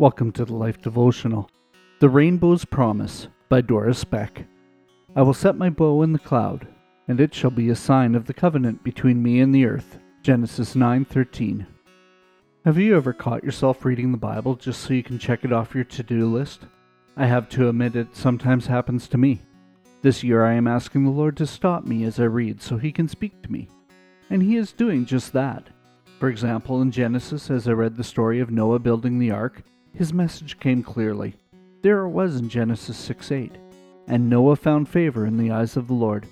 Welcome to the Life Devotional. The Rainbow's Promise by Doris Beck. I will set my bow in the cloud, and it shall be a sign of the covenant between me and the earth. Genesis 9:13. Have you ever caught yourself reading the Bible just so you can check it off your to-do list? I have to admit it sometimes happens to me. This year I am asking the Lord to stop me as I read so he can speak to me. And he is doing just that. For example, in Genesis, as I read the story of Noah building the ark, his message came clearly. There it was in Genesis 6 8. And Noah found favor in the eyes of the Lord.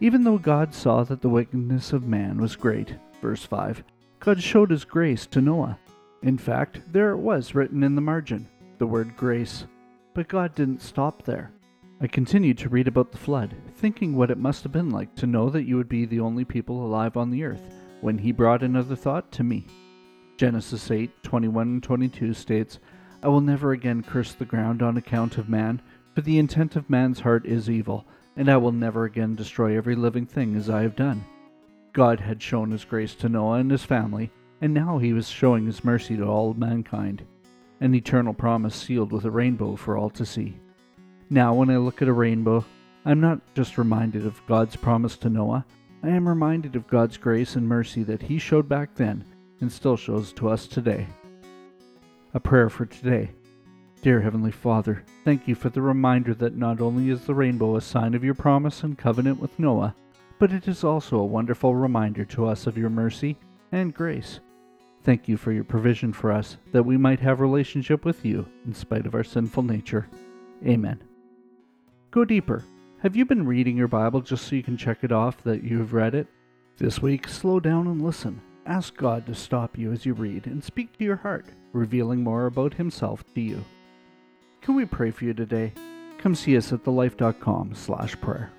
Even though God saw that the wickedness of man was great, verse 5, God showed his grace to Noah. In fact, there it was written in the margin, the word grace. But God didn't stop there. I continued to read about the flood, thinking what it must have been like to know that you would be the only people alive on the earth, when He brought another thought to me. Genesis 8 21 and 22 states, I will never again curse the ground on account of man, for the intent of man's heart is evil, and I will never again destroy every living thing as I have done. God had shown his grace to Noah and his family, and now he was showing his mercy to all mankind, an eternal promise sealed with a rainbow for all to see. Now, when I look at a rainbow, I'm not just reminded of God's promise to Noah, I am reminded of God's grace and mercy that he showed back then and still shows to us today. A prayer for today. Dear Heavenly Father, thank you for the reminder that not only is the rainbow a sign of your promise and covenant with Noah, but it is also a wonderful reminder to us of your mercy and grace. Thank you for your provision for us that we might have relationship with you in spite of our sinful nature. Amen. Go deeper. Have you been reading your Bible just so you can check it off that you have read it? This week, slow down and listen. Ask God to stop you as you read and speak to your heart, revealing more about Himself to you. Can we pray for you today? Come see us at thelife.com slash prayer.